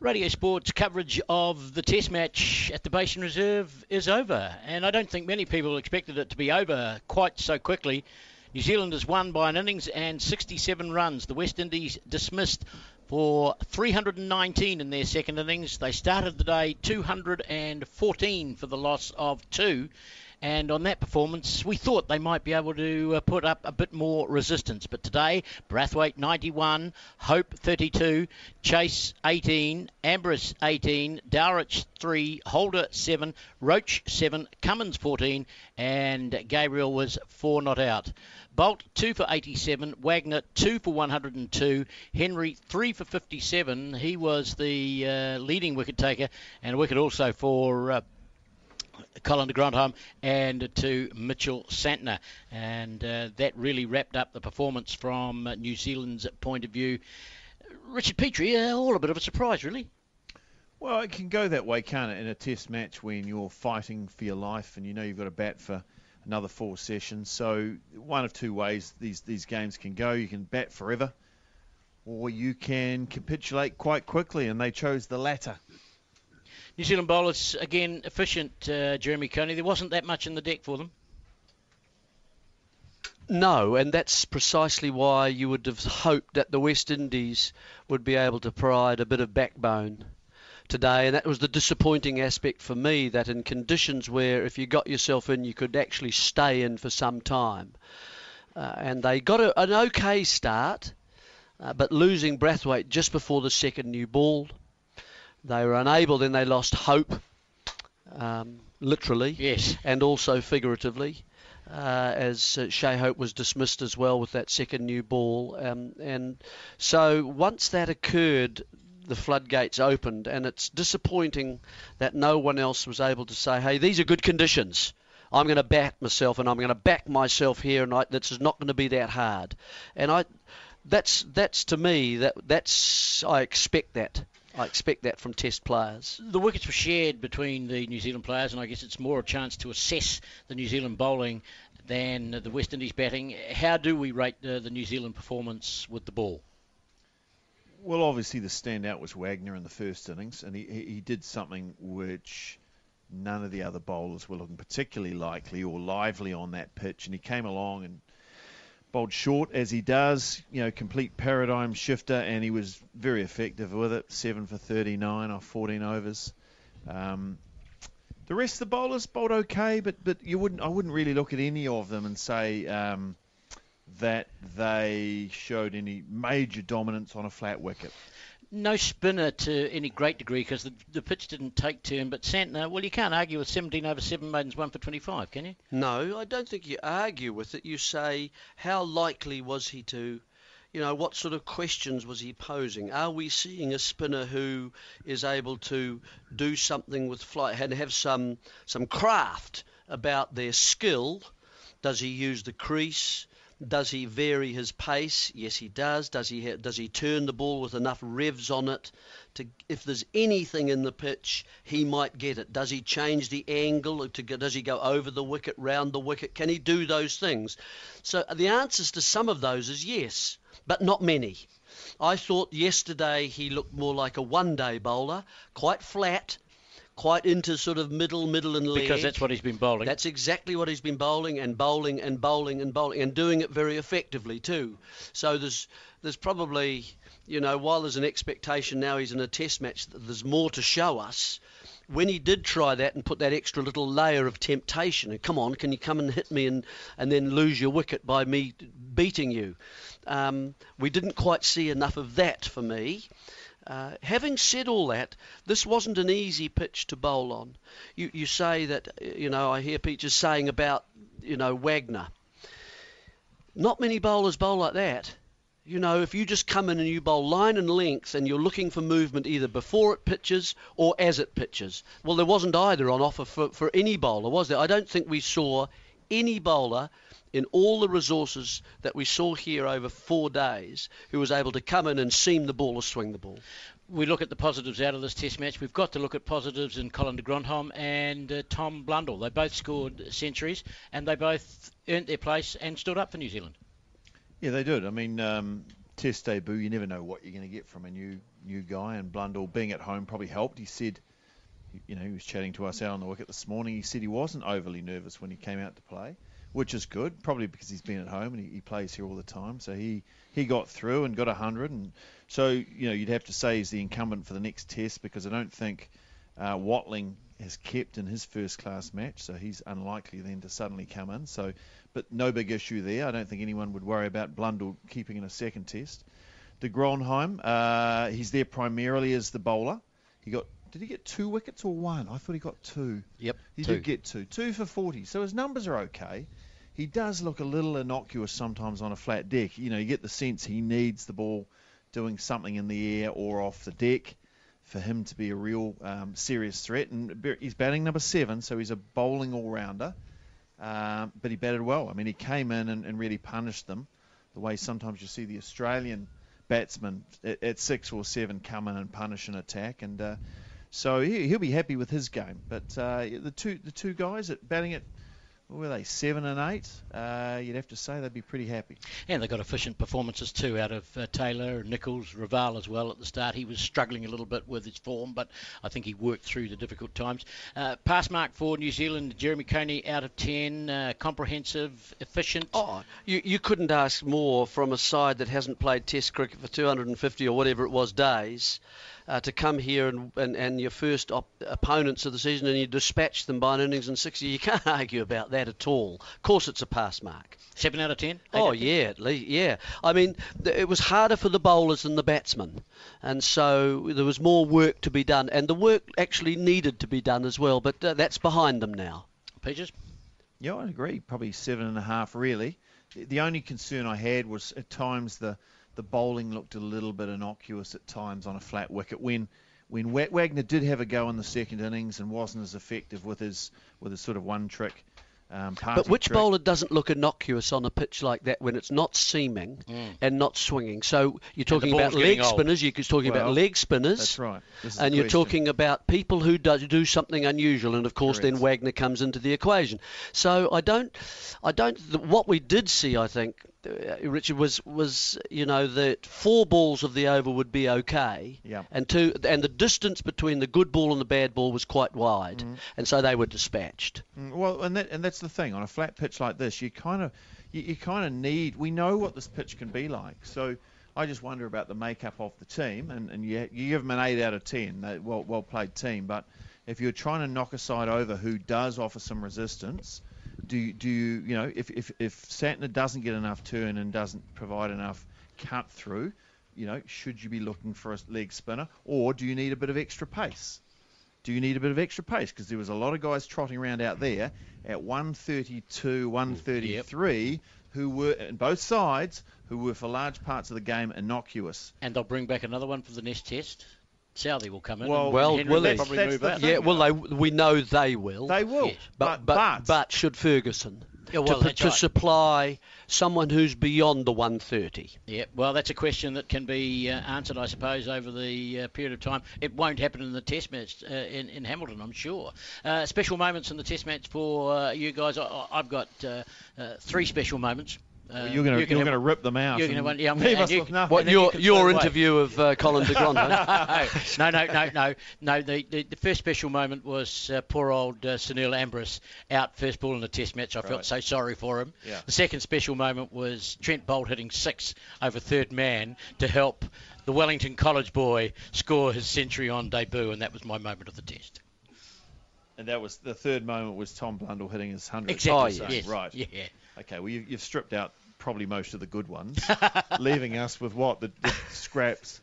Radio Sports coverage of the Test match at the Basin Reserve is over, and I don't think many people expected it to be over quite so quickly. New Zealand has won by an innings and 67 runs. The West Indies dismissed for 319 in their second innings. They started the day 214 for the loss of two. And on that performance, we thought they might be able to uh, put up a bit more resistance. But today, Brathwaite 91, Hope 32, Chase 18, Ambris 18, Dowrich 3, Holder 7, Roach 7, Cummins 14, and Gabriel was 4 not out. Boult 2 for 87, Wagner 2 for 102, Henry 3 for 57. He was the uh, leading wicket taker, and wicket also for. Uh, Colin de Grandhomme and to Mitchell Santner. And uh, that really wrapped up the performance from uh, New Zealand's point of view. Richard Petrie, uh, all a bit of a surprise, really. Well, it can go that way, can't it, in a test match when you're fighting for your life and you know you've got to bat for another four sessions. So one of two ways these, these games can go. You can bat forever or you can capitulate quite quickly, and they chose the latter. New Zealand bowlers, again, efficient, uh, Jeremy Coney. There wasn't that much in the deck for them. No, and that's precisely why you would have hoped that the West Indies would be able to provide a bit of backbone today, and that was the disappointing aspect for me. That in conditions where if you got yourself in, you could actually stay in for some time, uh, and they got a, an okay start, uh, but losing Brathwaite just before the second new ball, they were unable. Then they lost hope, um, literally, yes, and also figuratively uh, as uh, Shai Hope was dismissed as well with that second new ball. Um, and so once that occurred, the floodgates opened, and it's disappointing that no one else was able to say, hey, these are good conditions. I'm going to back myself, and I'm going to back myself here, and I, this is not going to be that hard. And I, that's that's to me that that's I expect that I expect that from Test players. The wickets were shared between the New Zealand players, and I guess it's more a chance to assess the New Zealand bowling than the West Indies batting. How do we rate uh, the New Zealand performance with the ball? Well, obviously the standout was Wagner in the first innings, and he, he did something which none of the other bowlers were looking particularly likely or lively on that pitch, and he came along and bowled short as he does, you know, complete paradigm shifter, and he was very effective with it. Seven for 39 off 14 overs. Um, the rest of the bowlers bowled okay, but but you wouldn't I wouldn't really look at any of them and say um, that they showed any major dominance on a flat wicket no spinner to any great degree because the, the pitch didn't take him. But Santner, well, you can't argue with 17 over 7 maidens, 1 for 25, can you? No, I don't think you argue with it. You say, how likely was he to you know, what sort of questions was he posing? Are we seeing a spinner who is able to do something with flight and have some some craft about their skill? Does he use the crease? Does he vary his pace? Yes, he does. Does he does he turn the ball with enough revs on it to if there's anything in the pitch, he might get it. Does he change the angle? To does he go over the wicket, round the wicket? Can he do those things? So uh, the answers to some of those is yes, but not many. I thought yesterday he looked more like a one-day bowler, quite flat, quite into sort of middle, middle and leg. Because that's what he's been bowling. That's exactly what he's been bowling and bowling and bowling and bowling and doing it very effectively too. So there's there's probably you know while there's an expectation now he's in a test match that there's more to show us. When he did try that and put that extra little layer of temptation, and come on, can you come and hit me and, and then lose your wicket by me beating you? Um, we didn't quite see enough of that for me. Uh, having said all that, this wasn't an easy pitch to bowl on. You, you say that, you know, I hear Peaches saying about, you know, Wagner. Not many bowlers bowl like that. You know, if you just come in and you bowl line and length and you're looking for movement either before it pitches or as it pitches. Well, there wasn't either on offer for, for any bowler, was there? I don't think we saw any bowler in all the resources that we saw here over four days who was able to come in and seam the ball or swing the ball. We look at the positives out of this test match. We've got to look at positives in Colin de Grandhomme and uh, Tom Blundell. They both scored centuries and they both earned their place and stood up for New Zealand. Yeah, they did. I mean, um, test debut, you never know what you're going to get from a new new guy. And Blundell being at home probably helped. He said, you know, he was chatting to us out on the wicket this morning. He said he wasn't overly nervous when he came out to play, which is good, probably because he's been at home and he, he plays here all the time. So he he got through and got 100. And so you know, you'd have to say he's the incumbent for the next test because I don't think uh, Watling has kept in his first class match, so he's unlikely then to suddenly come in. So, but no big issue there. I don't think anyone would worry about Blundell keeping in a second test. De Grandhomme, uh, he's there primarily as the bowler. He got did he get two wickets or one? I thought he got two. Yep. He two. did get two. Two for 40. So his numbers are okay. He does look a little innocuous sometimes on a flat deck. You know, you get the sense he needs the ball doing something in the air or off the deck for him to be a real um, serious threat. And he's batting number seven, so he's a bowling all-rounder. Um, but he batted well. I mean, he came in and, and, really punished them the way sometimes you see the Australian batsmen at, at six or seven come in and punish an attack. And uh, so he, will be happy with his game. But uh, the two the two guys at batting at were they seven and eight? Uh, you'd have to say they'd be pretty happy. And they got efficient performances too out of uh, Taylor, Nicholls, Raval as well at the start. He was struggling a little bit with his form, but I think he worked through the difficult times. Uh, pass mark for New Zealand, Jeremy Coney out of ten, uh, comprehensive, efficient. Oh, you you couldn't ask more from a side that hasn't played Test cricket for 250 or whatever it was days uh, to come here and, and, and your first op- opponents of the season and you dispatch them by an innings and 60. You can't argue about that at all. Of course, it's a pass mark. Seven out of ten. Oh yeah, least yeah. I mean, it was harder for the bowlers than the batsmen, and so there was more work to be done, and the work actually needed to be done as well. But uh, that's behind them now. Peaches. Yeah, I agree. Probably seven and a half, really. The only concern I had was at times the the bowling looked a little bit innocuous at times on a flat wicket when when Wagner did have a go in the second innings and wasn't as effective with his with his sort of one trick. Um, but which trick. bowler doesn't look innocuous on a pitch like that when it's not seaming mm. and not swinging? So you're talking about leg spinners. You're talking well, about leg spinners. That's right. And you're talking about people who do, do something unusual, and of course Correct. then Wagner comes into the equation. So I don't, I don't. What we did see, I think, Richard was was you know that four balls of the over would be okay, yeah. and two and the distance between the good ball and the bad ball was quite wide, mm. and so they were dispatched. Mm, well, and that and that's the thing on a flat pitch like this, you kind of you, you kind of need. We know what this pitch can be like, so. I just wonder about the makeup of the team, and, and you, you give them an 8 out of 10, they, well, well played team. But if you're trying to knock a side over who does offer some resistance, do do you you know if if if Santner doesn't get enough turn and doesn't provide enough cut through, you know, should you be looking for a leg spinner, or do you need a bit of extra pace? Do you need a bit of extra pace? Because there was a lot of guys trotting around out there at 132, 133, yep. who were in both sides, who were for large parts of the game innocuous. And they'll bring back another one for the next test. Southee will come in. Well, well will they? Probably move out. Yeah, well, they, we know they will. They will. Yes. But, but, but, but, should Ferguson yeah, well, to, to right. supply someone who's beyond the 130? Yeah, well, that's a question that can be uh, answered, I suppose, over the uh, period of time. It won't happen in the Test match uh, in, in Hamilton, I'm sure. Uh, special moments in the Test match for uh, you guys. I, have got uh, three special moments. Well, you're going to you are going to rip them out. You're going to yeah, leave us you, with nothing. What your you your interview away. of uh, Colin de Grandhomme? no, no, no, no, no. The, the, the first special moment was uh, poor old uh, Sunil Ambris out first ball in the Test match. I right. felt so sorry for him. Yeah. The second special moment was Trent Boult hitting six over third man to help the Wellington College boy score his century on debut, and that was my moment of the Test. And that was the third moment was Tom Blundell hitting his hundred. Exactly. Oh, yes. Right. Yeah. Okay. Well, you, have stripped out probably most of the good ones, leaving us with what the, the, scraps.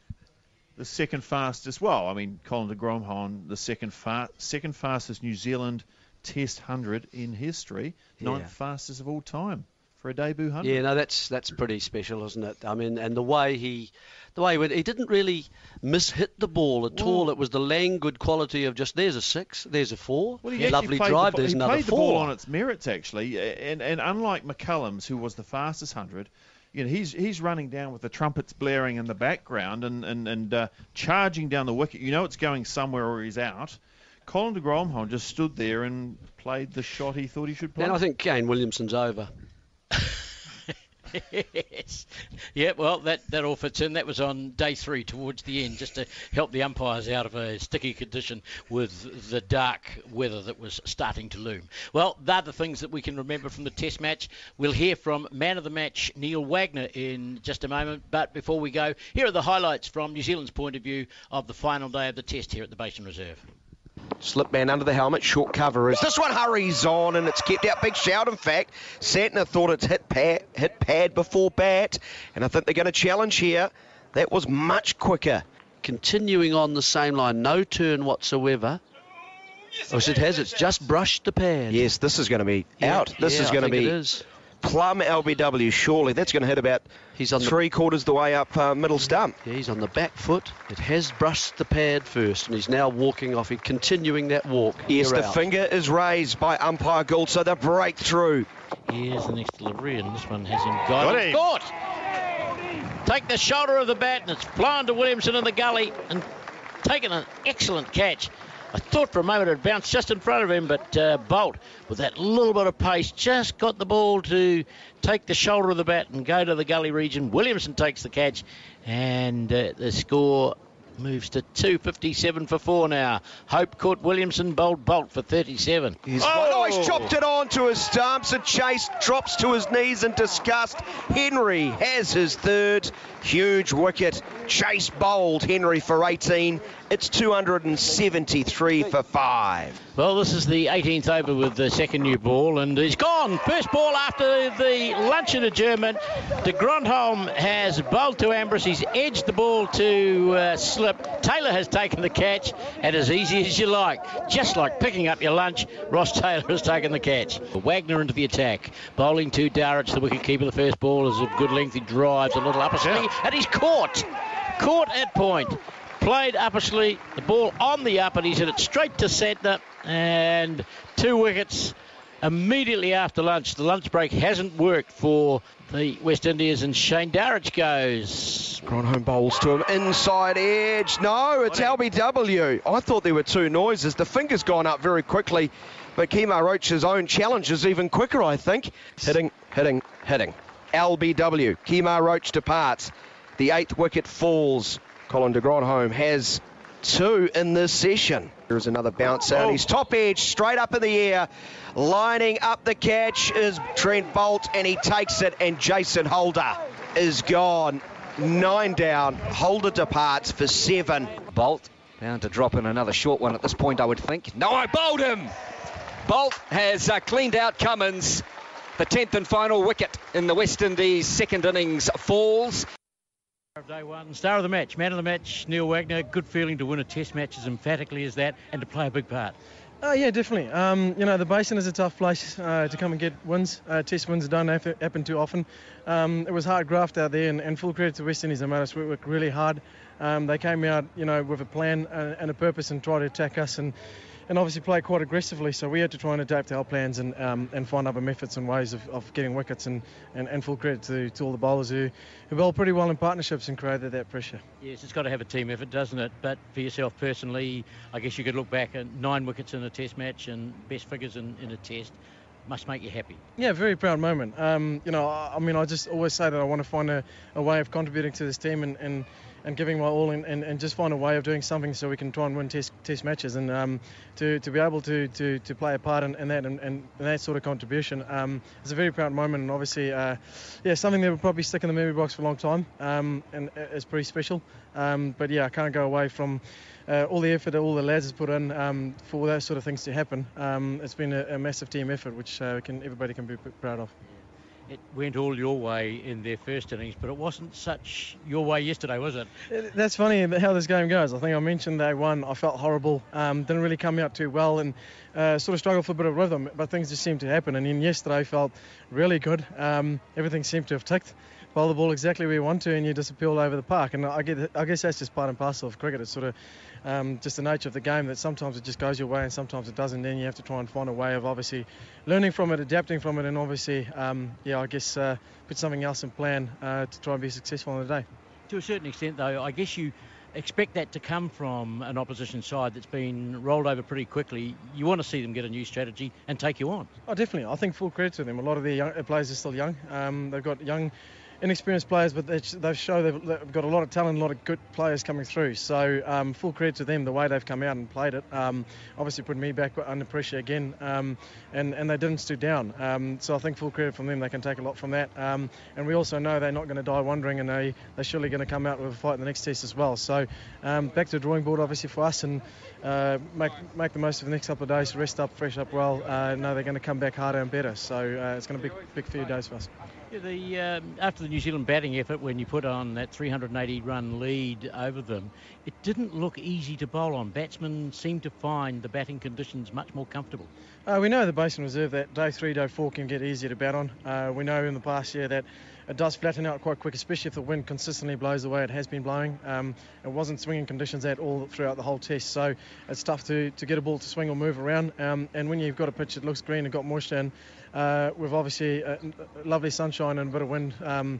The second fastest, well, I mean, Colin de Grandhomme, the second fa- second fastest New Zealand Test hundred in history, yeah. ninth fastest of all time for a debut hundred. Yeah, no, that's that's pretty special, isn't it? I mean, and the way he the way he, he didn't really mishit the ball at well, all. It was the languid quality of just there's a six, there's a four, well, lovely drive, the, there's he another played four. the ball on its merits actually, and and unlike McCullum's, who was the fastest hundred. You know, he's he's running down with the trumpets blaring in the background and and and uh, charging down the wicket. You know it's going somewhere or he's out. Colin de Grandhomme just stood there and played the shot he thought he should play. And I think Kane Williamson's over. Yes. Yeah, well, that, that all fits in. That was on day three towards the end, just to help the umpires out of a sticky condition with the dark weather that was starting to loom. Well, they're the things that we can remember from the test match. We'll hear from man of the match, Neil Wagner, in just a moment. But before we go, here are the highlights from New Zealand's point of view of the final day of the test here at the Basin Reserve. Slip man under the helmet, short cover is this one hurries on and it's kept out. Big shout, in fact. Santner thought it's hit pad, hit pad before bat, and I think they're going to challenge here. That was much quicker. Continuing on the same line, no turn whatsoever. Oh, it has. It's just brushed the pad. Yes, this is going to be Yeah, out. This yeah, is going to think be It is. plumb LBW. Surely that's going to hit about He's on the three quarters the way up uh, middle stump. Yeah, he's on the back foot. It has brushed the pad first, and he's now walking off. He's continuing that walk. Yes, Here the out. finger is raised by umpire Gould, so the breakthrough. Here's the next delivery, and this one has him Got guided. him. Caught! Take the shoulder of the bat, and it's flown to Williamson in the gully, and taken an excellent catch. I thought for a moment it bounced just in front of him, but uh, Boult, with that little bit of pace, just got the ball to take the shoulder of the bat and go to the gully region. Williamson takes the catch, and uh, the score moves to 257 for four now. Hope caught Williamson, bowled Boult for 37. He's oh! he's chopped it on to his stumps. And Chase drops to his knees in disgust. Henry has his third huge wicket. Chase bowled Henry for 18. It's 273 for five. Well, this is the 18th over with the second new ball, and he's gone. First ball after the luncheon adjournment. De Grandhomme has bowled to Ambris. He's edged the ball to uh, slip. Taylor has taken the catch, and as easy as you like, just like picking up your lunch, Ross Taylor has taken the catch. Wagner into the attack, bowling to Dowrich, the wicketkeeper. The first ball is a good length. He drives a little upper and he's caught. Caught at point played sleeve, the ball on the up, and he's hit it straight to centre, and two wickets immediately after lunch. The lunch break hasn't worked for the West Indies, and Shane Dowrich goes. Grandhomme bowls to him inside edge. No, it's LBW. I thought there were two noises. The finger's gone up very quickly, but Kemar Roach's own challenge is even quicker, I think. Hitting, hitting, hitting. LBW. Kemar Roach departs. The eighth wicket falls. Colin de Grandhomme has two in this session. Here's another bouncer, out. he's top edge, straight up in the air. Lining up the catch is Trent Boult, and he takes it, and Jason Holder is gone. Nine down. Holder departs for seven. Boult bound to drop in another short one at this point, I would think. No, I bowled him. Boult has uh, cleaned out Cummins. The 10th and final wicket in the West Indies second innings falls. Day one, star of the match, man of the match, Neil Wagner. Good feeling to win a test match as emphatically as that and to play a big part. Oh yeah, definitely. Um, you know, the Basin is a tough place uh, to come and get wins. Uh, test wins don't happen too often. Um, it was hard graft out there, and, and full credit to West Indies. They made us work, really hard. Um, they came out, you know, with a plan and, and a purpose and tried to attack us and. And obviously play quite aggressively, so we had to try and adapt our plans and um, and find other methods and ways of, of getting wickets. And, and, and full credit to, to all the bowlers who, who bowled pretty well in partnerships and created that pressure. Yes, it's got to have a team effort, doesn't it? But for yourself personally, I guess you could look back at nine wickets in a test match and best figures in, in a test. Must make you happy. Yeah, very proud moment. Um, you know, I, I mean, I just always say that I want to find a, a way of contributing to this team and, and, and giving my all and, and, and just find a way of doing something so we can try and win test test matches and um, to, to be able to, to, to play a part in, in that and, and that sort of contribution um, is a very proud moment and obviously uh, yeah something that will probably stick in the memory box for a long time um, and it's pretty special. Um, but yeah, I can't go away from uh, all the effort that all the lads has put in um, for those sort of things to happen. Um, it's been a, a massive team effort, which uh, can everybody can be proud of. It went all your way in their first innings, but it wasn't such your way yesterday, was it? That's funny how this game goes. I think I mentioned day one, I felt horrible, um, didn't really come out too well, and uh, sort of struggled for a bit of rhythm, but things just seemed to happen. And then yesterday, felt really good. Um, everything seemed to have ticked. Bowl the ball exactly where you want to, and you just appeal over the park. And I, get, I guess that's just part and parcel of cricket. It's sort of um, just the nature of the game that sometimes it just goes your way and sometimes it doesn't. Then you have to try and find a way of obviously learning from it, adapting from it, and obviously, um, yeah, I guess uh, put something else in plan uh, to try and be successful on the day. To a certain extent, though, I guess you expect that to come from an opposition side that's been rolled over pretty quickly. You want to see them get a new strategy and take you on. Oh, definitely. I think full credit to them. A lot of the players are still young. Um, they've got young inexperienced players, but they, they show they've, they've, got a lot of talent, a lot of good players coming through. So um, full credit to them the way they've come out and played it. Um, obviously put me back under pressure again, um, and and they didn't stoop down. Um, so I think full credit from them. They can take a lot from that. Um, and we also know they're not going to die wondering, and they they're surely going to come out with a fight in the next test as well. So um, back to the drawing board, obviously for us, and uh, make make the most of the next couple of days, rest up, fresh up well. Uh, know they're going to come back harder and better. So uh, it's going to be big few days for us. The um, after the New Zealand batting effort, when you put on that 380 run lead over them, it didn't look easy to bowl on. Batsmen seemed to find the batting conditions much more comfortable. Uh, we know the Basin Reserve that day three, day four can get easier to bat on. Uh, we know in the past year that it does flatten out quite quick, especially if the wind consistently blows the way it has been blowing. Um, it wasn't swinging conditions at all throughout the whole test, so it's tough to, to get a ball to swing or move around. Um, and when you've got a pitch that looks green and got moisture, and uh, with obviously lovely sunshine and a bit of wind. Um,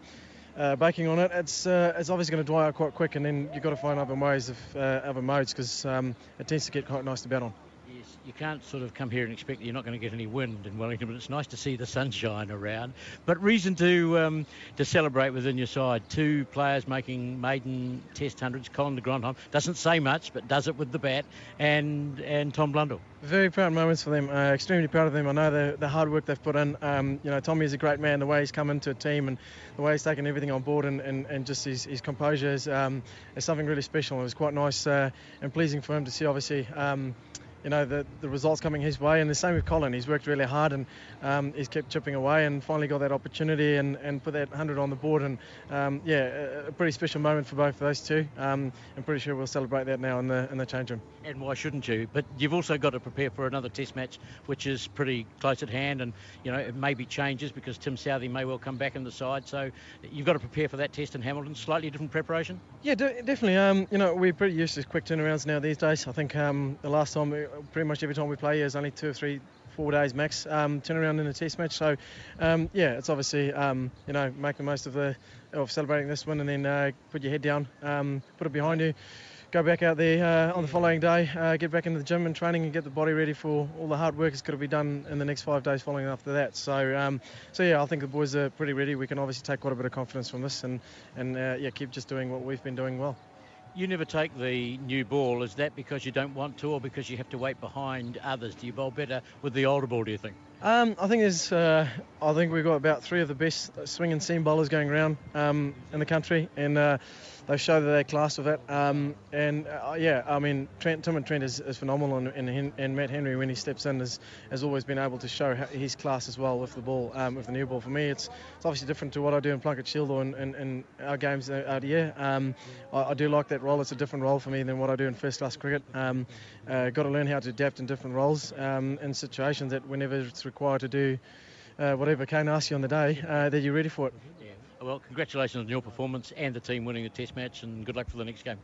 uh, baking on it, it's uh, it's obviously going to dry out quite quick, and then you've got to find other ways of uh, other modes because um, it tends to get quite nice to bat on you can't sort of come here and expect that you're not going to get any wind in Wellington, but it's nice to see the sunshine around. But reason to um, to celebrate within your side. Two players making maiden Test hundreds. Colin de Grandhomme doesn't say much, but does it with the bat, and and Tom Blundell. Very proud moments for them. Uh, extremely proud of them. I know the, the hard work they've put in. Um, you know, Tommy is a great man. The way he's come into a team and the way he's taken everything on board and, and, and just his, his composure is, um, is something really special. It was quite nice uh, and pleasing for him to see, obviously. Um, you know the, the results coming his way. And the same with Colin. He's worked really hard and um, he's kept chipping away and finally got that opportunity and, and put that 100 on the board. And um, yeah, a, a, pretty special moment for both of those two. Um, I'm pretty sure we'll celebrate that now in the in the change room. And why shouldn't you? But you've also got to prepare for another Test match, which is pretty close at hand. And you know it may be changes because Tim Southee may well come back in the side. So you've got to prepare for that test in Hamilton. Slightly different preparation. Yeah, definitely. Um, you know we're pretty used to quick turnarounds now these days. I think um, the last time, pretty much every time we play is only two or three four days max um, turnaround in a test match. So um, yeah, it's obviously um, you know make the most of the of celebrating this win and then uh, put your head down, um, put it behind you. Go back out there uh, on the following day, uh, get back into the gym and training, and get the body ready for all the hard work that's got to be done in the next five days following after that. So, um, so yeah, I think the boys are pretty ready. We can obviously take quite a bit of confidence from this, and and uh, yeah, keep just doing what we've been doing well you never take the new ball. Is that because you don't want to, or because you have to wait behind others? Do you bowl better with the older ball? Do you think? Um, I think there's. Uh, I think we've got about three of the best swing and seam bowlers going around um, in the country, and uh, they show that they're class with it. Um, and uh, yeah, I mean, Trent, Tim and Trent is, is phenomenal, and, and, and, Matt Henry when he steps in has, has always been able to show his class as well with the ball, um, with the new ball. For me, it's it's obviously different to what I do in Plunket Shield or in, in, in our games out here. Um, I, I, do like that role. It's a different role for me than what I do in first class cricket. Um, uh, got to learn how to adapt in different roles um, in situations that whenever it's required to do. Uh, whatever Kane asks you on the day, uh, that you're ready for it. Well, congratulations on your performance and the team winning the Test match, and good luck for the next game.